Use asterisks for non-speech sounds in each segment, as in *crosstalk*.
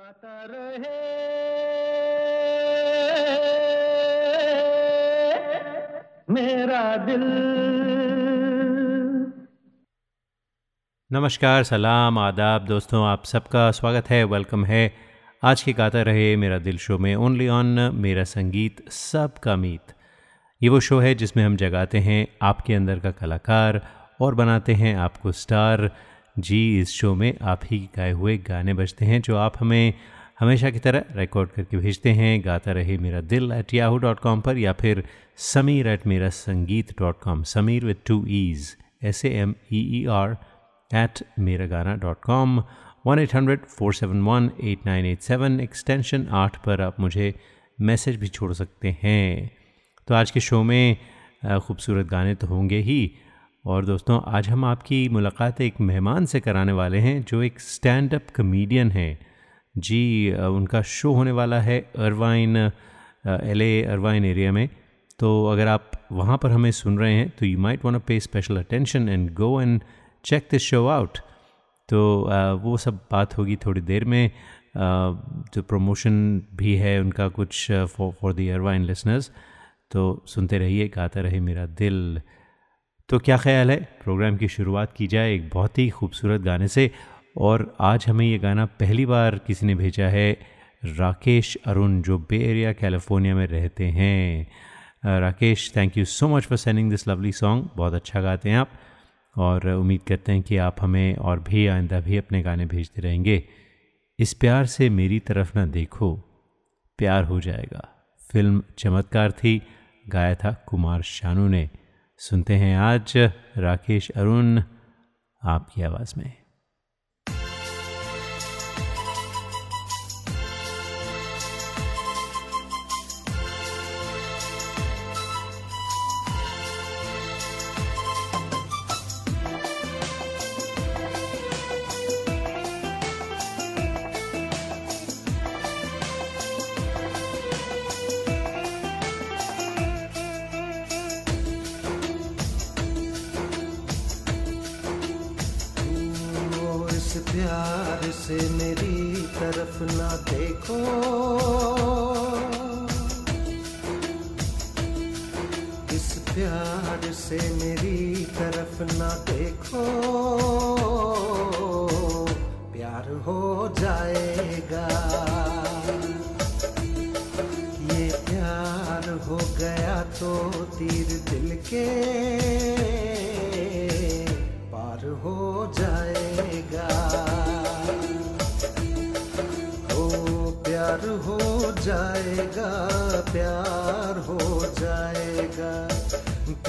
गाता रहे। मेरा दिल। नमस्कार, सलाम, आदाब, दोस्तों, आप सबका स्वागत है, वेलकम है। आज के गाता रहे मेरा दिल शो में ओनली ऑन मेरा संगीत सबका मीत। ये वो शो है जिसमें हम जगाते हैं आपके अंदर का कलाकार और बनाते हैं आपको स्टार। जी, इस शो में आप ही गाए हुए गाने बजते हैं, जो आप हमें हमेशा की तरह रिकॉर्ड करके भेजते हैं। गाता रहे मेरा दिल एट याहू डॉट कॉम पर या फिर समीर एट मेरा संगीत dot com Sameer with two E's S M E E R at मेरा गाना dot com one eight hundred four seven one eight nine eight seven extension आठ पर आप मुझे मैसेज भी छोड़ सकते हैं। तो आज के शो में खूबसूरत गाने तो होंगे ही और दोस्तों, आज हम आपकी मुलाकात एक मेहमान से कराने वाले हैं, जो एक स्टैंड अप कमेडियन है। जी उनका शो होने वाला है अरवाइन एल अरवाइन एरिया में। तो अगर आप वहाँ पर हमें सुन रहे हैं तो you might want pay special attention and go and check this show out तो वो सब बात होगी थोड़ी देर में। जो प्रमोशन भी है, उनका कुछ फॉर दी अरवाइन लिसनर्स तो सुनते रहिए, गाता रहे मेरा दिल। तो क्या ख्याल है? प्रोग्राम की शुरुआत की जाए एक बहुत ही खूबसूरत गाने से। और आज हमें ये गाना पहली बार किसी ने भेजा है। राकेश अरुण, जो बे एरिया, कैलिफ़ोर्निया में रहते हैं। Rakesh thank you so much for sending this lovely song बहुत अच्छा गाते हैं आप। और उम्मीद करते हैं कि आप हमें और भी आइंदा भी अपने गाने भेजते रहेंगे। इस प्यार से मेरी तरफ़ ना देखो, प्यार हो जाएगा। फ़िल्म चमत्कार थी, गाया था कुमार शानू ने। सुनते हैं आज राकेश अरुण आपकी आवाज़ में।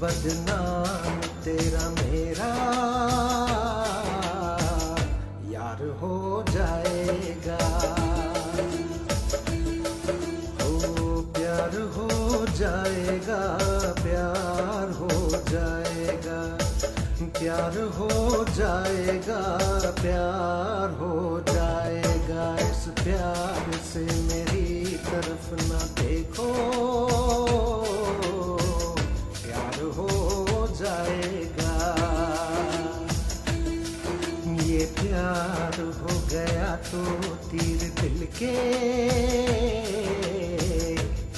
बदनाम तेरा मेरा। यार हो जाएगा। ओ प्यार हो जाएगा, प्यार हो जाएगा। प्यार हो जाएगा, प्यार हो जाएगा। इस प्यार से मेरी तरफ़ ना देखो। प्यार हो गया तो तीर दिल के।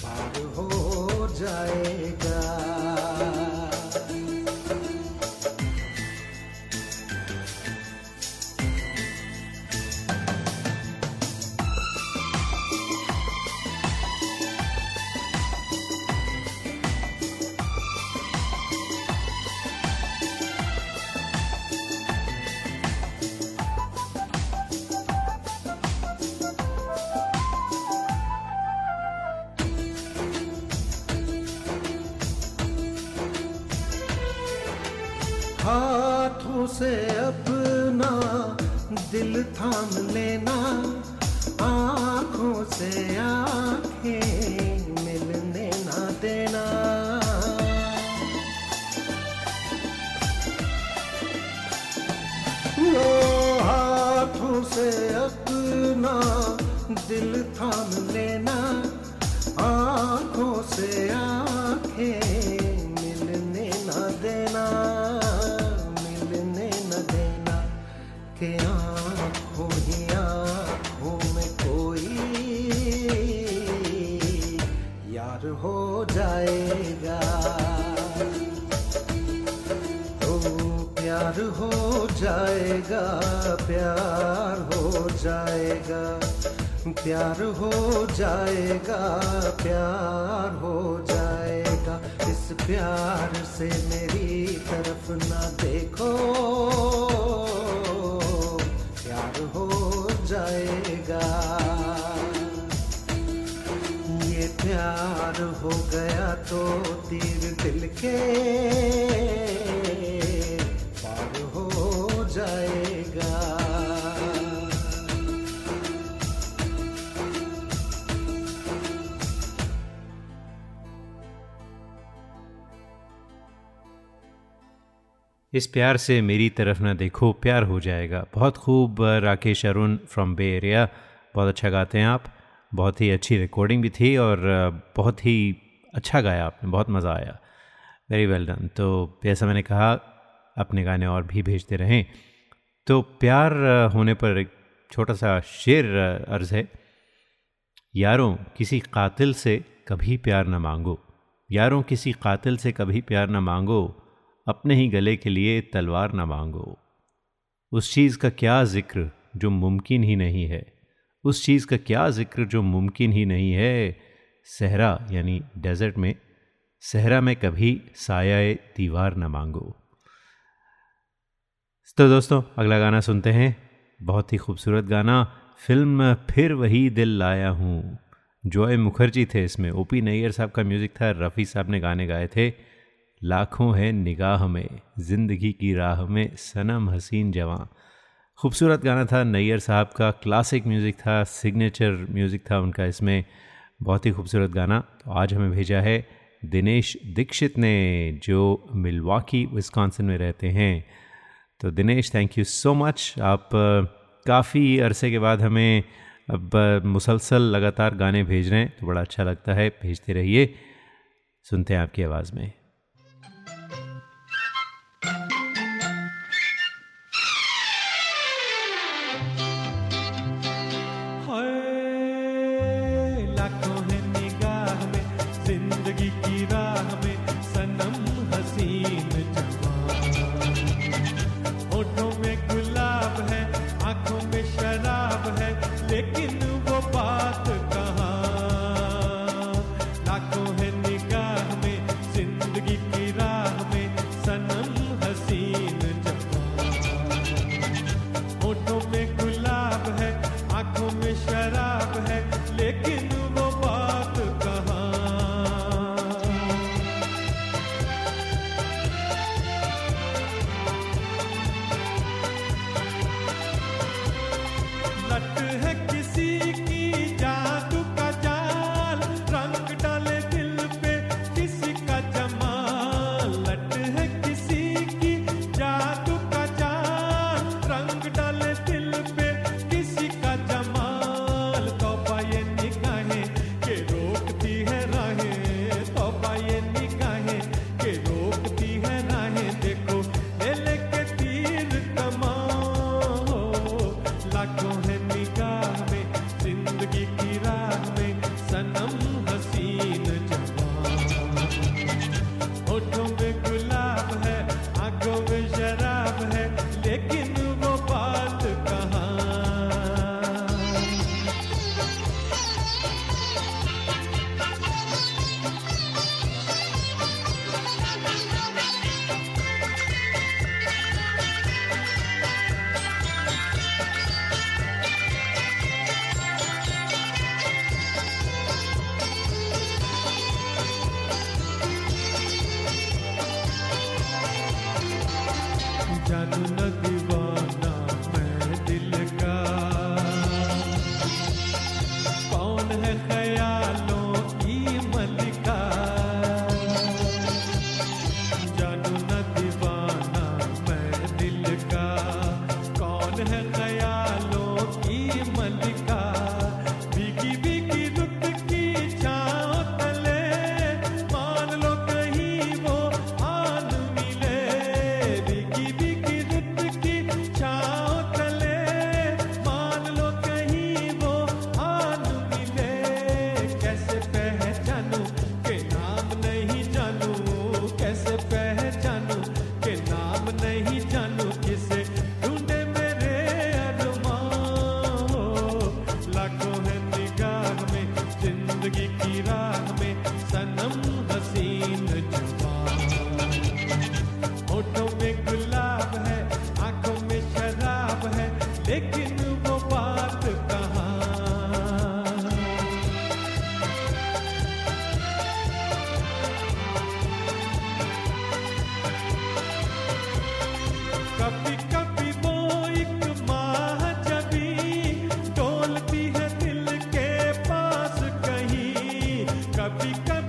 पार हो जाएगा। से अपना दिल थाम लेना, आँखों से आँखें मिलने न देना, मिलने न देना के आँखों ही आँखों में कोई यार हो जाएगा प्यार हो जाएगा, प्यार हो जाएगा, प्यार हो जाएगा, प्यार हो जाएगा। इस प्यार से मेरी तरफ़ ना देखो, प्यार हो जाएगा। ये प्यार हो गया तो तीर दिल के जाएगा। इस प्यार से मेरी तरफ़ ना देखो, प्यार हो जाएगा। बहुत खूब Rakesh Arun from Bay Area बहुत अच्छा गाते हैं आप। बहुत ही अच्छी रिकॉर्डिंग भी थी और बहुत ही अच्छा गाया आपने। बहुत मज़ा आया। वेरी वेल डन तो जैसा मैंने कहा अपने गाने और भी भेजते रहें। तो प्यार होने पर एक छोटा सा शेर अर्ज़ है। यारों, किसी कातिल से कभी प्यार न मांगो। यारों, किसी कातिल से कभी प्यार न मांगो। अपने ही गले के लिए तलवार न मांगो। उस चीज़ का क्या ज़िक्र जो मुमकिन ही नहीं है? उस चीज़ का क्या ज़िक्र जो मुमकिन ही नहीं है? सहरा, यानी डेजर्ट में, सहरा में कभी साया दीवार न मांगो। तो दोस्तों, अगला गाना सुनते हैं। बहुत ही खूबसूरत गाना। फ़िल्म फिर वही दिल लाया हूँ। जॉय मुखर्जी थे इसमें। ओपी नैयर साहब का म्यूज़िक था। रफ़ी साहब ने गाने गाए थे। लाखों हैं निगाह में। ज़िंदगी की राह में सनम हसीन जवां। खूबसूरत गाना था नैयर साहब का। क्लासिक म्यूज़िक था। सिग्नेचर म्यूज़िक था उनका इसमें। बहुत ही खूबसूरत गाना। तो आज हमें भेजा है दिनेश दीक्षित ने, जो मिलवाकी विस्कॉन्सन में रहते हैं। तो Dinesh thank you so much आप काफ़ी अरसे के बाद हमें अब मुसलसल लगातार गाने भेज रहे हैं तो बड़ा अच्छा लगता है, भेजते रहिए, सुनते हैं आपकी आवाज़ में। Pica, pica.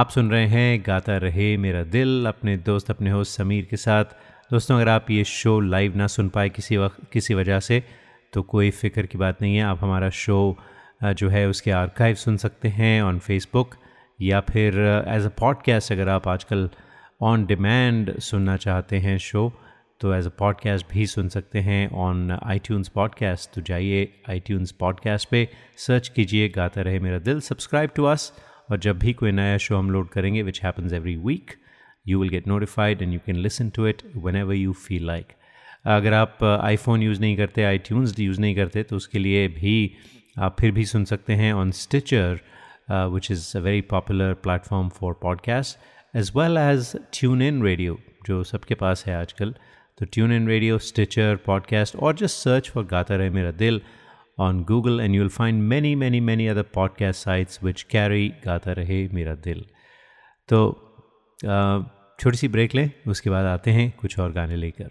आप सुन रहे हैं गाता रहे मेरा दिल, अपने दोस्त, अपने होस्ट समीर के साथ। दोस्तों, अगर आप ये शो लाइव ना सुन पाए किसी वक्त, किसी वजह से तो कोई फ़िक्र की बात नहीं है। आप हमारा शो जो है उसके आर्काइव सुन सकते हैं ऑन फेसबुक या फिर एज अ पॉडकास्ट अगर आप आजकल ऑन डिमांड सुनना चाहते हैं शो तो एज अ पॉडकास्ट भी सुन सकते हैं ऑन आई पॉडकास्ट तो जाइए आई पॉडकास्ट पे सर्च कीजिए गाता रहे मेरा दिल सब्सक्राइब टू अस और जब भी कोई नया शो हम लोड करेंगे which happens every week you will get notified and you can listen to it whenever you feel like अगर आप आईफोन यूज़ नहीं करते आई ट्यून्स यूज़ नहीं करते तो उसके लिए भी आप फिर भी सुन सकते हैं on Stitcher which is a very popular platform for podcast as well as TuneIn radio जो सबके पास है आजकल। तो TuneIn radio Stitcher podcast और just search for Gaata Rahe Mera दिल on Google and you'll find many, many, many other podcast sites which carry गाता रहे मेरा दिल तो छोटी सी ब्रेक लें उसके बाद आते हैं कुछ और गाने लेकर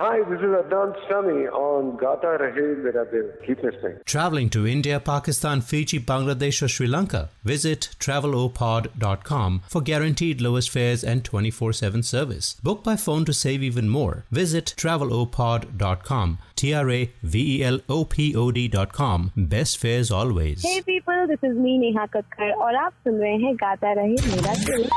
Hi, this is Adnan Sami on Gata Rahe Mera Dil. Keep listening. Traveling to India, Pakistan, Fiji, Bangladesh, or Sri Lanka? Visit travelopod.com for guaranteed lowest fares and 24 7 service. Book by phone to save even more. Visit travelopod.com. T R A V E L O P O D.com. Best fares always. Hey people, this is me Neha Kakkar और आप सुन रहे हैं गाता रहे मेरा दिल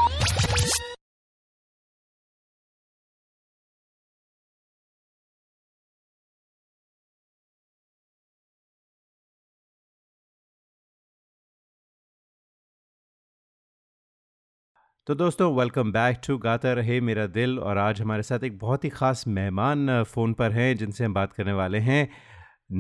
तो दोस्तों welcome back to गाता रहे मेरा दिल। और आज हमारे साथ एक बहुत ही ख़ास मेहमान फ़ोन पर हैं, जिनसे हम बात करने वाले हैं।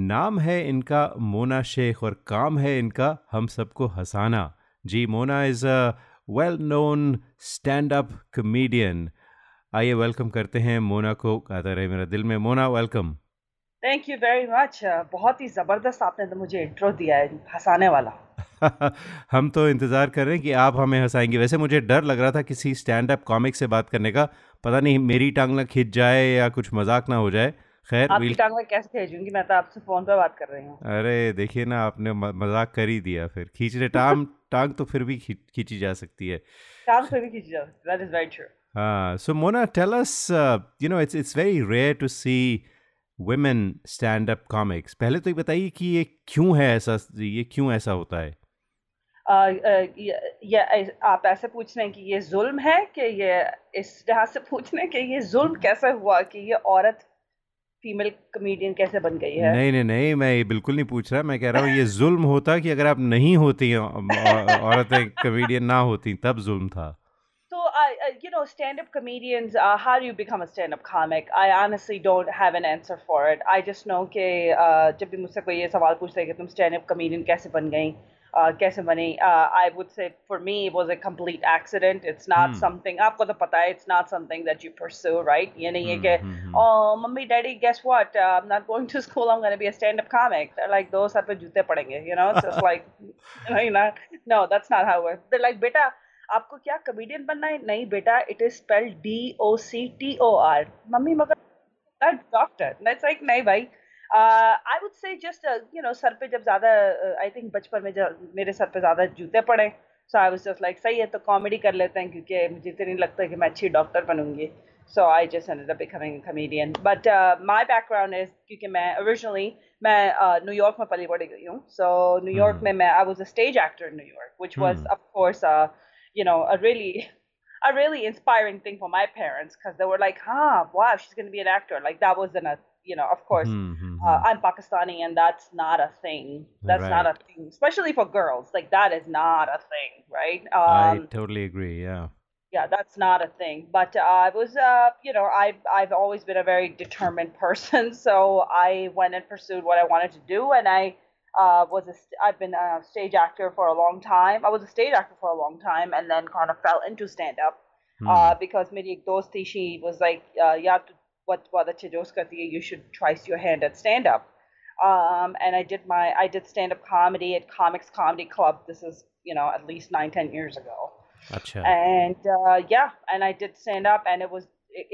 नाम है इनका मोना शेख और काम है इनका हम सबको हंसाना। जी, Mona is a well known stand up comedian आइए वेलकम करते हैं मोना को गाता रहे मेरा दिल में। Mona welcome thank you very much बहुत ही ज़बरदस्त आपने तो मुझे इंट्रो दिया है हंसाने वाला। *laughs* हम तो इंतज़ार कर रहे हैं कि आप हमें हंसाएँगे। वैसे मुझे डर लग रहा था किसी स्टैंड अप कॉमिक से बात करने का। पता नहीं मेरी टांग ना खींच जाए या कुछ मज़ाक ना हो जाए। खैर आपकी टांग में कैसे खींचूँगी? मैं तो आपसे फ़ोन पे बात कर रही हूँ। अरे देखिए ना आपने मज़ाक कर ही दिया फिर। खींच रहे टांग *laughs* टांग तो फिर भी खींची जा सकती है। टांग फिर भी खींची जा सकती है। That is very true Uh, so Mona, tell us. Uh, you know, it's it's very rare to see women stand-up comics. पहले तो ये बताइए कि ये क्यों है ऐसा ये क्यों ऐसा होता है अ, ये ये आप ऐसे पूछ रहे हैं कि ये जुल्म है कि ये इस लिहाज से पूछ रहे हैं कि ये जुल्म कैसे हुआ कि ये औरत फीमेल कमेडियन कैसे बन गई है नहीं नहीं नहीं मैं ये बिल्कुल नहीं पूछ रहा मैं कह रहा हूँ ये जुल्म होता कि अगर आप नहीं होती औरतें कमेडियन ना होती तब जुल्म था uh, you know, stand-up comedians. Uh, how do you become a stand-up comic? I honestly don't have an answer for it. I just know कि uh, जब भी मुझसे कोई ये सवाल पूछता है कि तुम stand-up comedian कैसे बन गई, uh, कैसे बनी? Uh, I would say for me it was a complete accident. It's not Hmm. something आपको तो पता है. It's not something that you pursue, right? ये नहीं है Hmm, कि hmm, hmm. oh mummy daddy guess what? Uh, I'm not going to school. I'm going to be a stand-up comic. They're like दो सर पे जूते पड़ेंगे. You know, it's just like you know, you're not. No, that's not how it works. They're like बेटा आपको क्या comedian बनना है? नहीं बेटा it is spelled D O C T O R mummy मगर डॉक्टर लाइक नहीं भाई। I would say just you know sir पे जब ज़्यादा आई थिंक बचपन में जब मेरे सर पे ज़्यादा जूते पड़े so I was just like सही है तो कॉमेडी कर लेते हैं क्योंकि मुझे तो नहीं लगता कि मैं अच्छी डॉक्टर बनूँगी। So I just ended up becoming a comedian but uh, my background is क्योंकि मैं originally मैं न्यूयॉर्क में पली बड़ी गई हूँ। So New York Hmm. में मैं I was a stage actor in New York which was Hmm. of course uh, you know a really *laughs* a really inspiring thing for my parents because they were like huh wow she's to be an actor. Like that wasn't a you know of course Hmm, hmm, uh, hmm. I'm Pakistani and that's not a thing. That's not a thing especially for girls. Like that is not a thing right? I um, totally agree yeah. yeah that's not a thing. But uh, i was uh, you know i i've always been a very determined *laughs* person so i went and pursued what i wanted to do and i uh, was a st- I've been a stage actor for a long time. I was a stage actor for a long time, and then kind of fell into stand up mm. uh, hmm. because Miri Dosti she was like, uh, "Yeah, what what you should try your hand at stand up." Um, and I did my I did stand up comedy at Comics Comedy Club. This is you know at least nine ten years ago. Gotcha. And uh, yeah, and I did stand up, and it was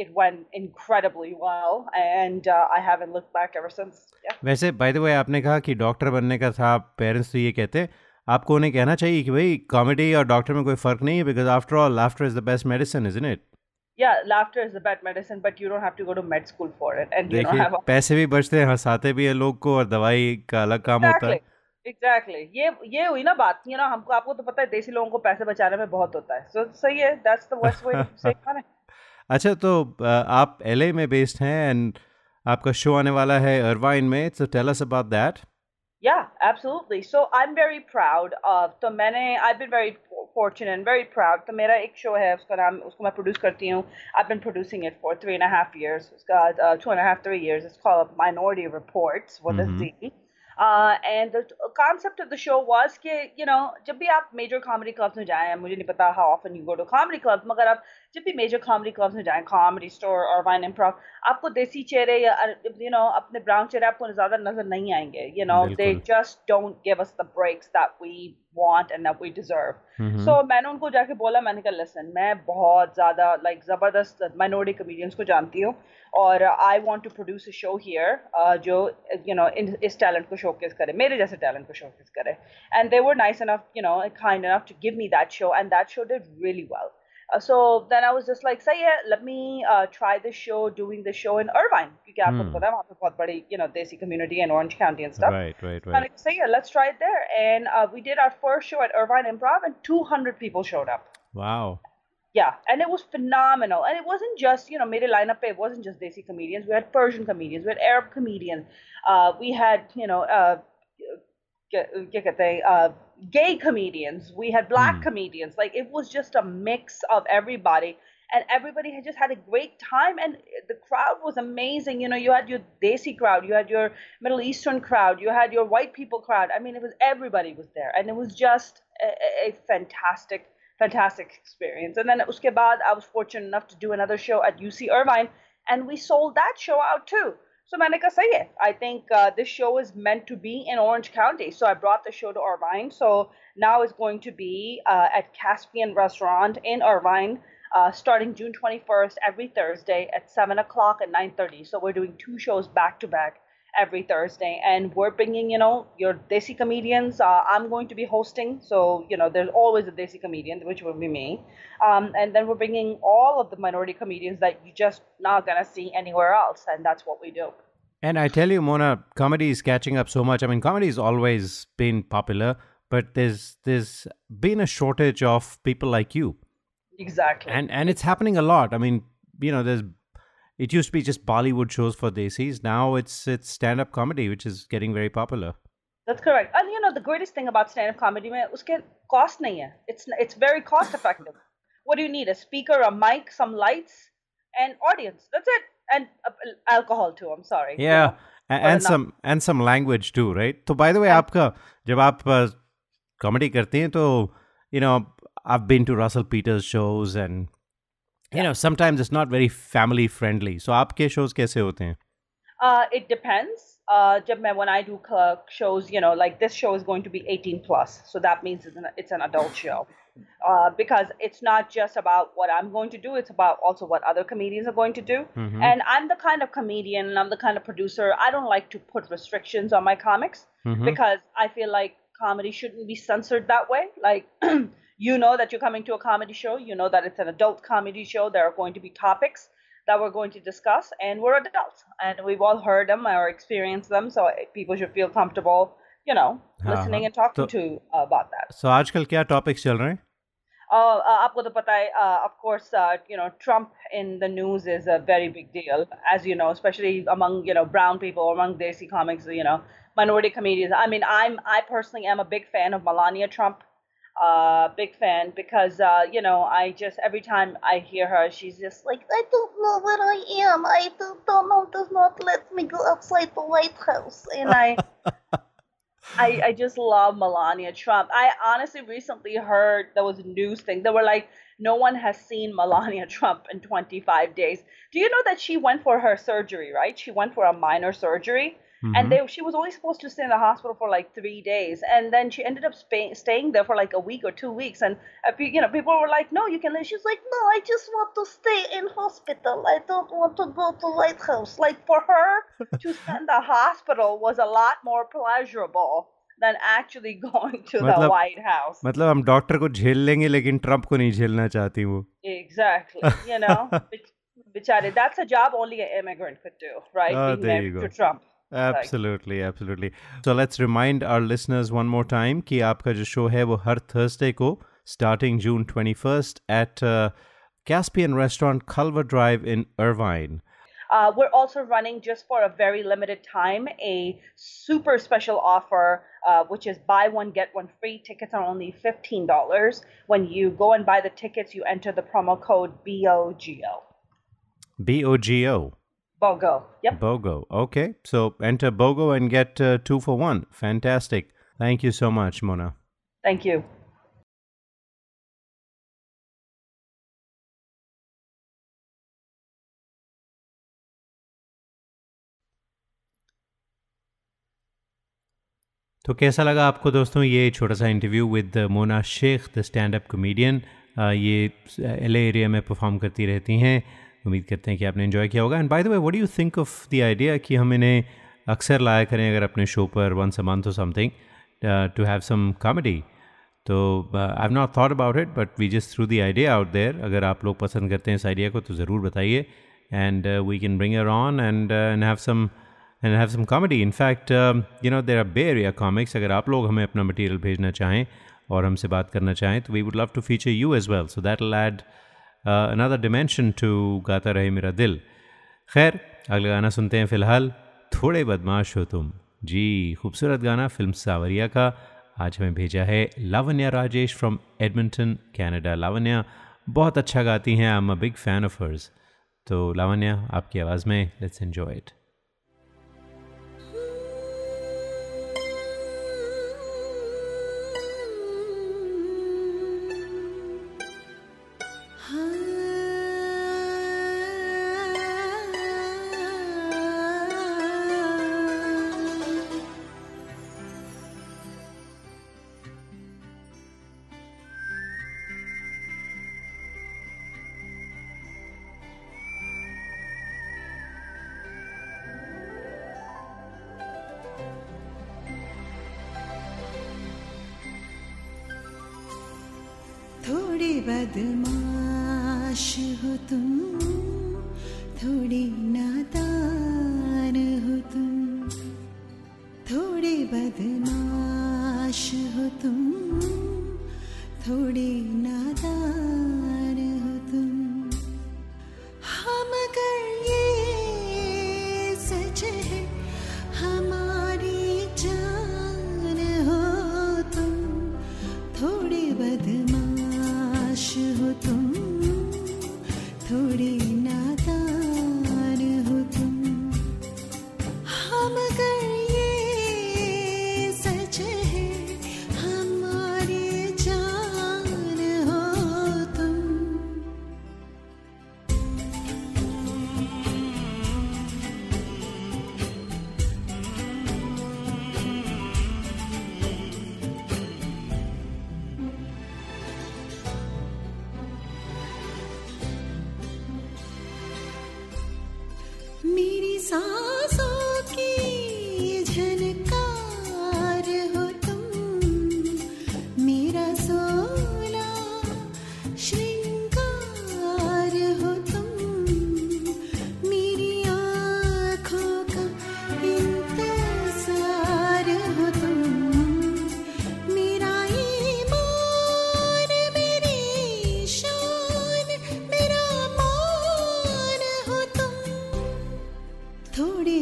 it, went incredibly well, and uh, I haven't looked back ever since. Yeah. वैसे by the way आपने कहा कि doctor बनने का था parents तो ये कहते हैं आपको उन्हें कहना चाहिए कि भाई कॉमेडी और डॉक्टर में कोई फ़र्क नहीं है because after all laughter is the best medicine isn't it Yeah, laughter is the best medicine, but you don't have to go to med school for it, and you don't have a पैसे भी बचते हैं हंसाते भी हैं लोग को और दवाई का अलग काम होता है exactly, exactly. ये ये हुई ना बात, you know, हमको आपको तो पता है देसी लोगों को पैसे बचाने में बहुत होता है, सो so सही है, the best way to save money. अच्छा तो आप एलए में बेस्ड हैं एंड आपका शो आने वाला है अर्वाइन में so tell us about that Yeah, absolutely. So I'm very proud of तो मैंने I've been very fortunate and very proud. तो मेरा एक शो है उसका नाम उसको मैं प्रोड्यूस करती हूँ. I've been producing it for three and a half years. उसका uh, two and a half three years. It's called Minority Reports with a Z. Uh, and the concept of the show was कि you know जब भी आप major comedy clubs में जाएँ मुझे नहीं पता how often you go to comedy clubs मगर आप जब भी मेजर कॉमेडी क्लब्स में जाएँ कॉमेडी स्टोर और वाइन इम्प्रॉव आपको देसी चेहरे या यू नो अपने ब्राउन चेहरे आपको ज़्यादा नज़र नहीं आएँगे। You know they just don't give us the breaks that we want and that we deserve so मैंने उनको जाके बोला मैंने कहा लिसन मैं बहुत ज़्यादा लाइक ज़बरदस्त माइनॉरिटी कॉमेडियंस को जानती हूँ और I want to produce a show here जो यू नो इस टैलेंट को शोकेस करे मेरे जैसे टैलेंट को शोकेस करे. And they were nice enough you know kind enough to give me that show and that show did really well. so then I was just like सही है let me uh, try this show doing the show in Irvine क्योंकि आपको Hmm. तो पता है वहाँ पे बहुत बड़ी you know देसी community in Orange County and stuff right right मैंने राइट कहा, सही है let's try it there and uh, we did our first show at Irvine Improv and 200 people showed up wow yeah, and it was phenomenal. And it wasn't just, you know, made a lineup. It wasn't just Desi comedians. We had Persian comedians. We had Arab comedians. Uh, we had, you know, uh, क्या क्या कहते हैं, uh, gay comedians. We had black Hmm. comedians. Like it was just a mix of everybody. And everybody had just had a great time, and the crowd was amazing. You know, you had your Desi crowd, you had your Middle Eastern crowd, you had your white people crowd. I mean, it was everybody was there, and it was just a, a- a fantastic, fantastic experience. And then uske baad, I was fortunate enough to do another show at UC Irvine, and we sold that show out too. So मैंने कहा सही है. I think uh, this show is meant to be in Orange County. So I brought the show to Irvine. So now it's going to be uh, at Caspian Restaurant in Irvine. Uh, starting June 21st every Thursday at 7 o'clock and 9.30. So we're doing two shows back to back. every Thursday, and we're bringing, you know, your Desi comedians. Uh, I'm going to be hosting, so you know, there's always a Desi comedian, which will be me, um, and then we're bringing all of the minority comedians that you just not gonna see anywhere else, and that's what we do. And I tell you, Mona, comedy is catching up so much. I mean, comedy has always been popular, but there's there's been a shortage of people like you, Exactly. and and it's happening a lot. I mean, you know, there's it used to be just Bollywood shows for desis. Now it's it's stand up comedy, which is getting very popular. That's correct. And you know the greatest thing about stand-up comedy में उसके cost नहीं है. It's it's very cost effective. what do you need? A speaker, a mic, some lights, and audience. That's it. And uh, alcohol too. I'm sorry. you Yeah, know. a- But and enough. some and some language too, right? तो by the way, आपका जब आप comedy करते हैं तो you know I've been to Russell Peters shows and you know sometimes it's not very family friendly so aapke shows kaise hote hain uh, it depends uh, jab main, when i do shows you know like this show is going to be 18 plus so that means it's an, it's an adult show uh, because it's not just about what I'm going to do, it's about also what other comedians are going to do. Mm-hmm. And I'm the kind of comedian and I'm the kind of producer, I don't like to put restrictions on my comics mm-hmm. because I feel like comedy shouldn't be censored that way. Like, *clears throat* you know that you're coming to a comedy show, you know that it's an adult comedy show. There are going to be topics that we're going to discuss, and we're adults, and we've all heard them or experienced them, so people should feel comfortable, you know, हाँ, listening हाँ. and talking तो- to uh, about that. So आजकल क्या topics चल रहे हैं? Uh, uh, आपको तो पता है, uh, of course, uh, you know, Trump in the news is a very big deal, as you know, especially among you know brown people, among Desi comics, you know, minority comedians. I mean, I'm I personally am a big fan of Melania Trump, uh, big fan because uh, you know I just every time I hear her, she's just like I don't know where I am. I don't, don't know. Does not let me go outside the White House, and I. *laughs* I, I just love Melania Trump. I honestly recently heard there was a news thing. They were like, no one has seen Melania *laughs* Trump in 25 days. Do you know that she went for her surgery, right? She went for a minor surgery. And they, she was only supposed to stay in the hospital for like three days, and then she ended up spa- staying there for like a week or two weeks. And uh, pe- you know, people were like, "No, you can leave." She's like, "No, I just want to stay in hospital. I don't want to go to White House." Like for her *laughs* to stay in the hospital was a lot more pleasurable than actually *laughs* going to the मतलब- White House. मतलब हम doctor को झेल लेंगे लेकिन Trump को नहीं झेलना चाहती वो Exactly. You *laughs* know, Bich- Bichare, that's a job only an immigrant could do, right? Ah, Being there you married go. to Trump. Absolutely, absolutely. So let's remind our listeners one more time कि आपका जो show है वो हर Thursday को starting June 21st at uh, Caspian Restaurant Culver Drive in Irvine. Uh, we're also running just for a very limited time a super special offer, uh, which is buy one get one free. Tickets are only fifteen dollars. When you go and buy the tickets, you enter the promo code BOGO. B O G O. BOGO. Yep. BOGO. Okay. So enter BOGO and get uh, two for one. Fantastic. Thank you so much, Mona. Thank you. तो कैसा लगा आपको दोस्तों ये छोटा सा interview with Mona Shaikh the stand up comedian ये LA area में परफॉर्म करती रहती हैं उम्मीद करते हैं कि आपने इन्जॉय किया होगा। And by the way what do you think of the idea कि हम इन्हें अक्सर लाया करें अगर अपने शो पर वंस अ मंथ और something to have some comedy तो I have not thought about it but we just threw the idea out there अगर आप लोग पसंद करते हैं इस आइडिया को तो ज़रूर बताइए। And we can bring her on and and have some some comedy. In fact, um, you know, there are Bay Area comics. अगर आप लोग हमें अपना मटेरियल भेजना चाहें और हमसे बात करना चाहें तो we would love to feature you as well so that will add another dimension to Gaata Rahe Mera दिल खैर अगला गाना सुनते हैं फ़िलहाल थोड़े बदमाश हो तुम जी खूबसूरत गाना फ़िल्म सावरिया का आज हमें भेजा है Lavanya Rajesh from Edmonton Canada Lavanya बहुत अच्छा गाती हैं I am a big fan of hers तो लावण्या आपकी आवाज़ में लेट्स एन्जॉय इट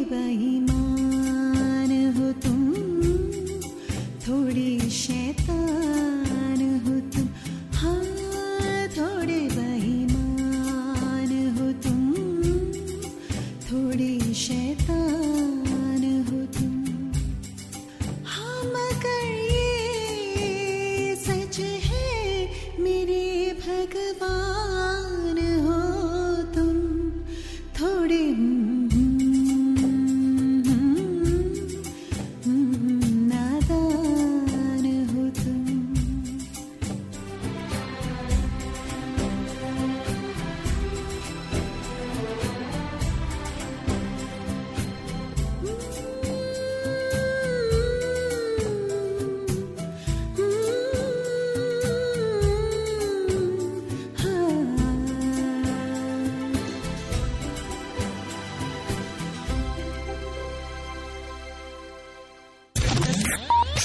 थोड़ी बेईमान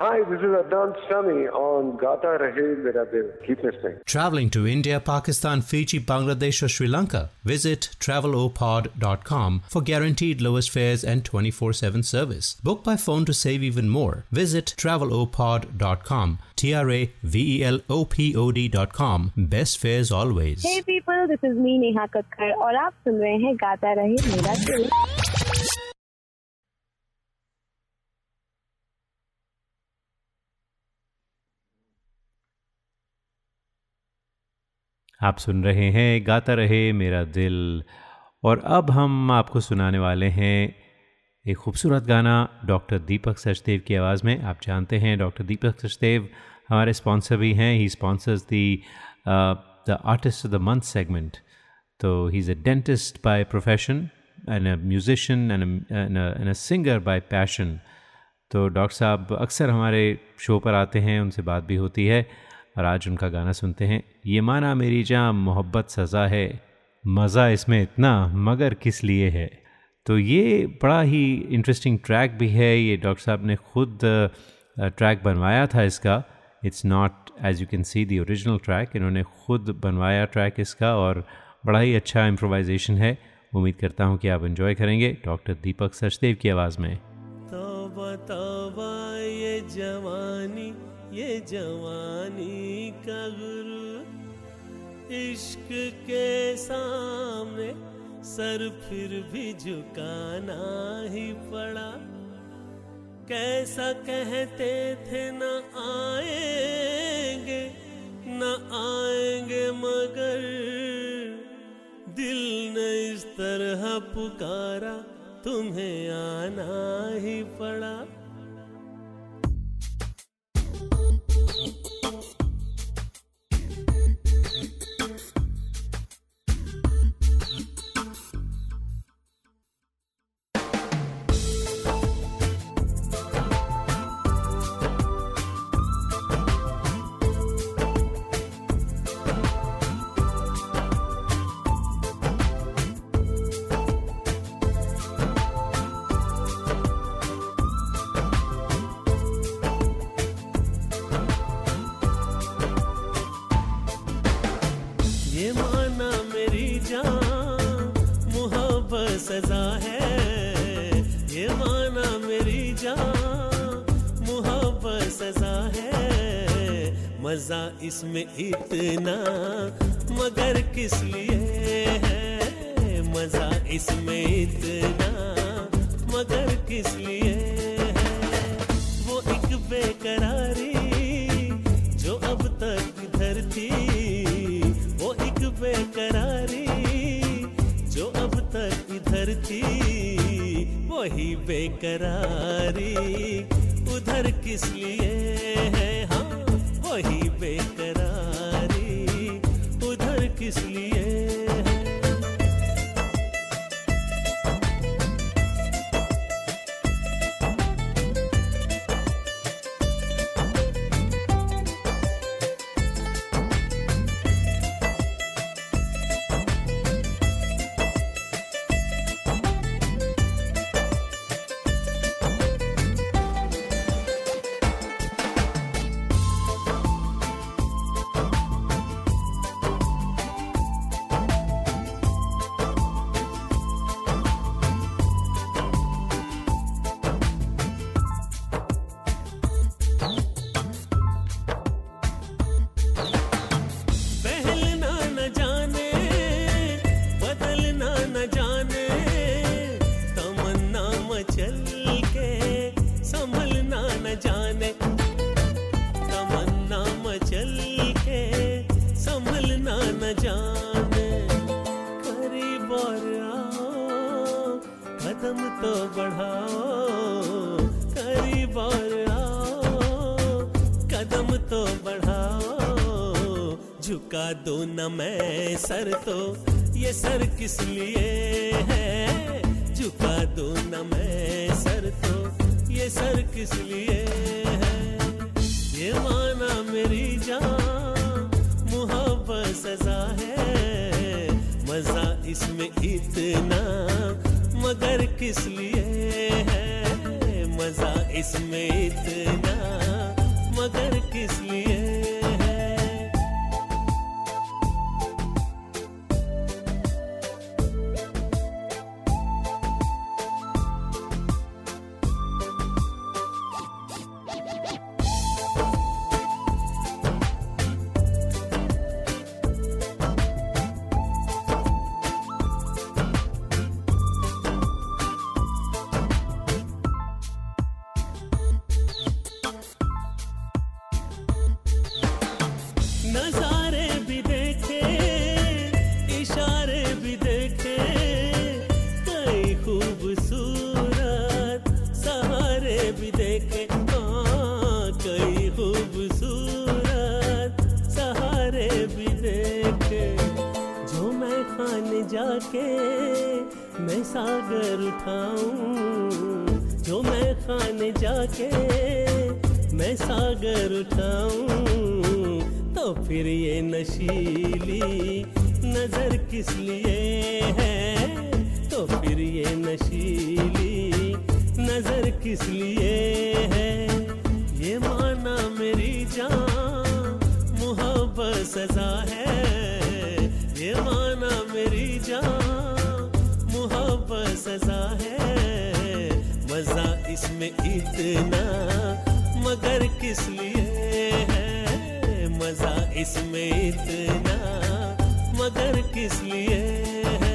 Hi, this is Adnan Sami on Gata Rahe Mera Dil. Keep listening. Traveling to India, Pakistan, Fiji, Bangladesh, or Sri Lanka? Visit travelopod.com for guaranteed lowest fares and 24 7 service. Book by phone to save even more. Visit travelopod.com. T R A V E L O P O D.com. Best fares always. Hey people, this is me Neha Kakkar और आप सुन रहे हैं गाता रहे मेरा दिल आप सुन रहे हैं, गाता रहे मेरा दिल। और अब हम आपको सुनाने वाले हैं एक खूबसूरत गाना, डॉक्टर दीपक सचदेव की आवाज़ में। आप जानते हैं, डॉक्टर दीपक सचदेव हमारे स्पॉन्सर भी हैं। He sponsors the the artist of the month segment तो he is a dentist by profession and a musician and a singer by passion तो डॉक्टर साहब अक्सर हमारे शो पर आते हैं, उनसे बात भी होती है। और आज उनका गाना सुनते हैं। ये माना मेरी जहाँ मोहब्बत सज़ा है। मज़ा इसमें इतना, मगर किस लिए है? तो ये बड़ा ही इंटरेस्टिंग ट्रैक भी है। ये डॉक्टर साहब ने खुद ट्रैक बनवाया था इसका। It's not as you can see the original track इन्होंने खुद बनवाया ट्रैक इसका और बड़ा ही अच्छा इम्प्रोवाइजेशन है। उम्मीद करता हूँ कि आप इन्जॉय करेंगे। डॉक्टर दीपक सचदेव की आवाज़ में। ये जवानी। ये जवानी का गुरु इश्क के सामने सर फिर भी झुकाना ही पड़ा। कैसा कहते थे, न आएँगे न आएँगे मगर दिल ने इस तरह पुकारा, तुम्हें आना ही पड़ा। इसमें इतना मगर किस लिए है? मज़ा इसमें इतना मगर किस लिए है? वो एक बेकरारी जो अब तक इधर थी वो एक बेकरारी जो अब तक इधर थी वही बेकरारी उधर किस लिए झुका दो न मैं सर तो ये सर किस लिए है? झुका दो न मैं सर तो ये सर किस लिए है? ये माना मेरी जान, मुहब्बत सजा है। मज़ा इसमें इतना, मगर किस लिए है? मज़ा इसमें इतना, मगर किस लिए किस लिए है? तो फिर ये नशीली नज़र किस लिए है? ये माना मेरी जान, मुहब्बत सजा है। ये माना मेरी जान, मुहब्बत सजा है। मज़ा इसमें इतना, मगर किस लिए है? मज़ा इसमें इतना मगर किस लिए है?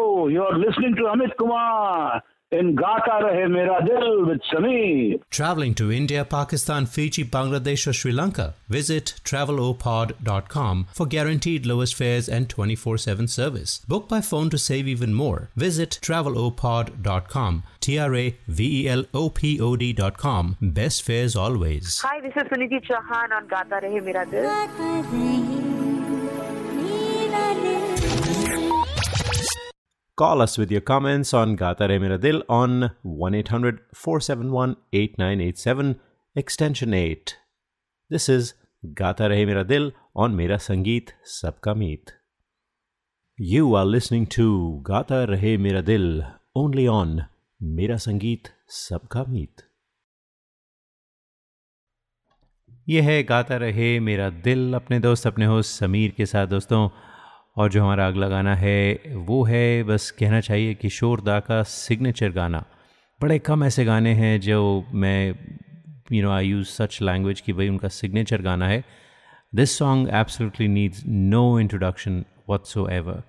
you're listening to Amit Kumar in Gata Rahe Mera Dil with Sameer. Traveling to India, Pakistan, Fiji, Bangladesh, or Sri Lanka? Visit travelopod.com for guaranteed lowest fares and 24 7 service. Book by phone to save even more. Visit travelopod.com. T R A V E L O P O D.com. Best fares always. Hi, this is Suniti Chauhan on Gata Rahe Mera Dil. Call us with your comments on Gata Re Mera Dil on 1 800 471 8987 extension 8. This is Gata Rahe Mera Dil on Mera Sangeet Sabka Meet. You are listening to Gata Rahe Mera Dil only on Mera Sangeet Sabka Meet. ये है गाता रहे मेरा दिल अपने दोस्त अपने host Sameer के साथ दोस्तों और जो हमारा अगला गाना है वो है बस कहना चाहिए किशोर दा का सिग्नेचर गाना। बड़े कम ऐसे गाने हैं जो मैं you know I use such language कि भाई उनका सिग्नेचर गाना है। This song absolutely needs no introduction whatsoever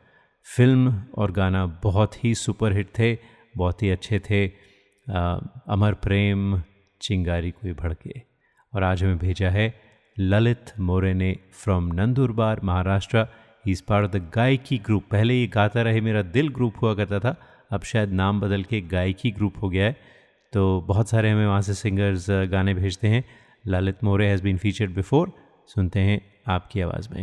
film और गाना बहुत ही सुपर हिट थे बहुत ही अच्छे थे। आ, अमर प्रेम चिंगारी कोई भड़के। और आज हमें भेजा है ललित मोरे ने from Nandurbar Maharashtra. He is part of the Gayaki group पहले ये गाता रहे, मेरा दिल ग्रुप हुआ करता था, अब शायद नाम बदल के गायकी ग्रुप हो गया है। तो बहुत सारे हमें वहाँ से सिंगर्स गाने भेजते हैं। Lalit More has been featured before सुनते हैं आपकी आवाज़ में।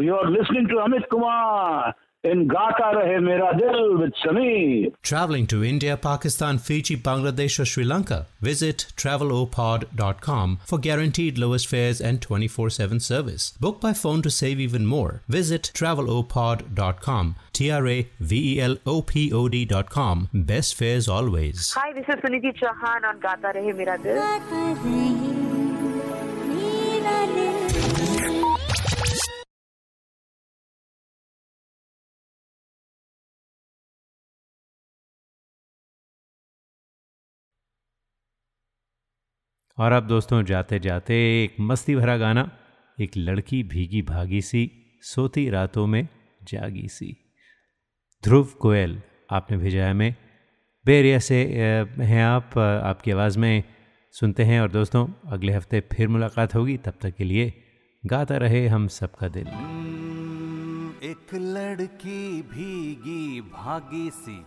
you're listening to Amit Kumar in Gata Rahe Mera Dil with Sameer. Traveling to India, Pakistan, Fiji, Bangladesh, or Sri Lanka? Visit travelopod.com for guaranteed lowest fares and 24 7 service. Book by phone to save even more. Visit travelopod.com. T R A V E L O P O D.com. Best fares always. Hi, this is Suniti Chauhan on Gata Rahe Mera Dil. और अब दोस्तों, जाते जाते एक मस्ती भरा गाना, एक लड़की भीगी भागी सी, सोती रातों में जागी सी। ध्रुव कोयल आपने भेजा है हमें। बेरिया से हैं आप, आपकी आवाज़ में सुनते हैं और दोस्तों, अगले हफ़्ते फिर मुलाकात होगी। तब तक के लिए गाता रहे हम सबका दिल। एक लड़की भीगी भागी सी,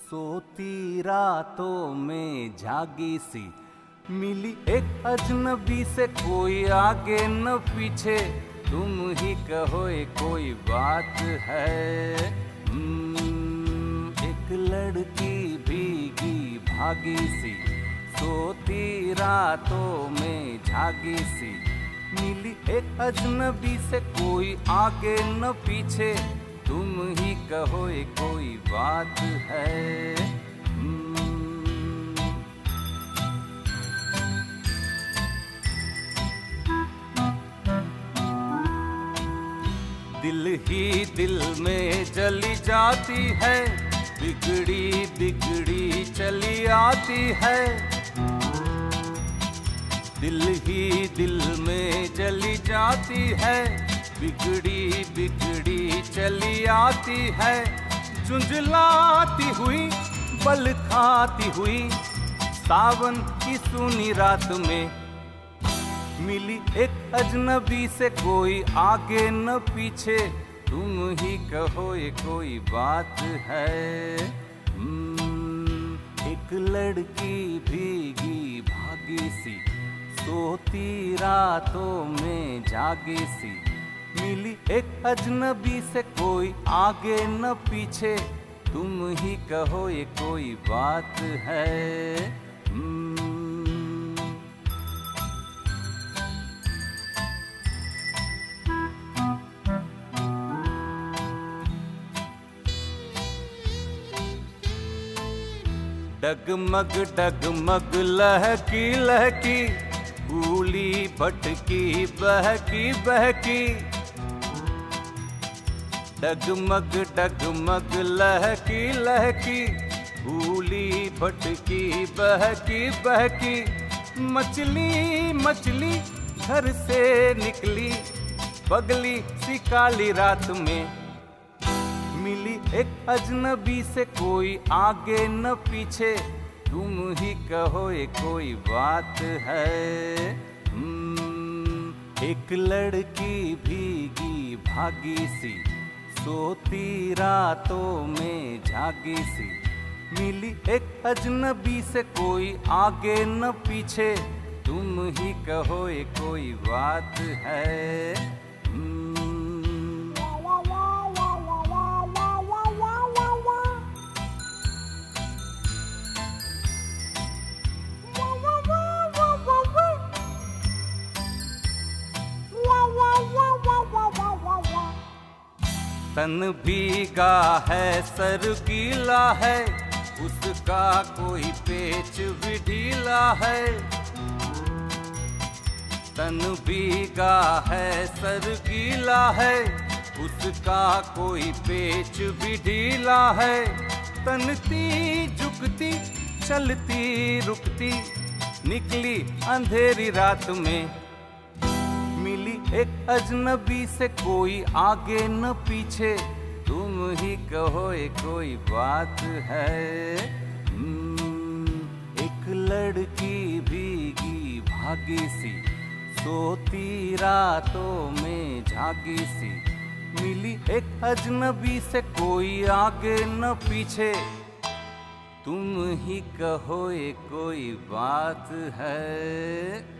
सोती रातों में जागी सी। मिली एक अजनबी से कोई आगे न पीछे। तुम ही कहो कोई बात है। हम्म, एक लड़की भीगी भागी सी सोती रातों में जागी सी। मिली एक अजनबी से कोई आगे न पीछे। तुम ही कहो कोई बात है। दिल ही दिल में जली जाती है। बिगड़ी बिगड़ी चली आती है। दिल ही दिल में जली जाती है। बिगड़ी बिगड़ी चली आती है। झुंझलाती हुई बल खाती हुई, सावन की सुनी रात में मिली एक अजनबी से कोई आगे न पीछे। तुम ही कहो ये कोई बात है। हम्म, एक लड़की भीगी भागी सी सोती रातों में जागी सी। मिली एक अजनबी से कोई आगे न पीछे। तुम ही कहो ये कोई बात है। डगमग डगमग, लहकी लहकी भूली भटकी, बहकी बहकी। डगमग डगमग, लहकी लहकी भूली भटकी, बहकी बहकी। मछली मछली, घर से निकली बगली सी काली रात में। मिली एक अजनबी से कोई आगे न पीछे। तुम ही कहो ये कोई बात है। हम्म, एक लड़की भीगी भागी सी सोती रातों में जागी सी। मिली एक अजनबी से कोई आगे न पीछे। तुम ही कहो ये कोई बात है। तन भीगा है सर गीला है, उसका कोई पेच भी ढीला है। तन भीगा है सर गीला है, उसका कोई पेच भी ढीला है। तनती, झुकती, चलती, रुकती, निकली अंधेरी रात में एक अजनबी से कोई आगे न पीछे तुम ही कहो ये कोई बात है। हम्म, एक लड़की भीगी भागी सी सोती रातों में झागी सी। मिली एक अजनबी से कोई आगे न पीछे तुम ही कहो ये कोई बात है।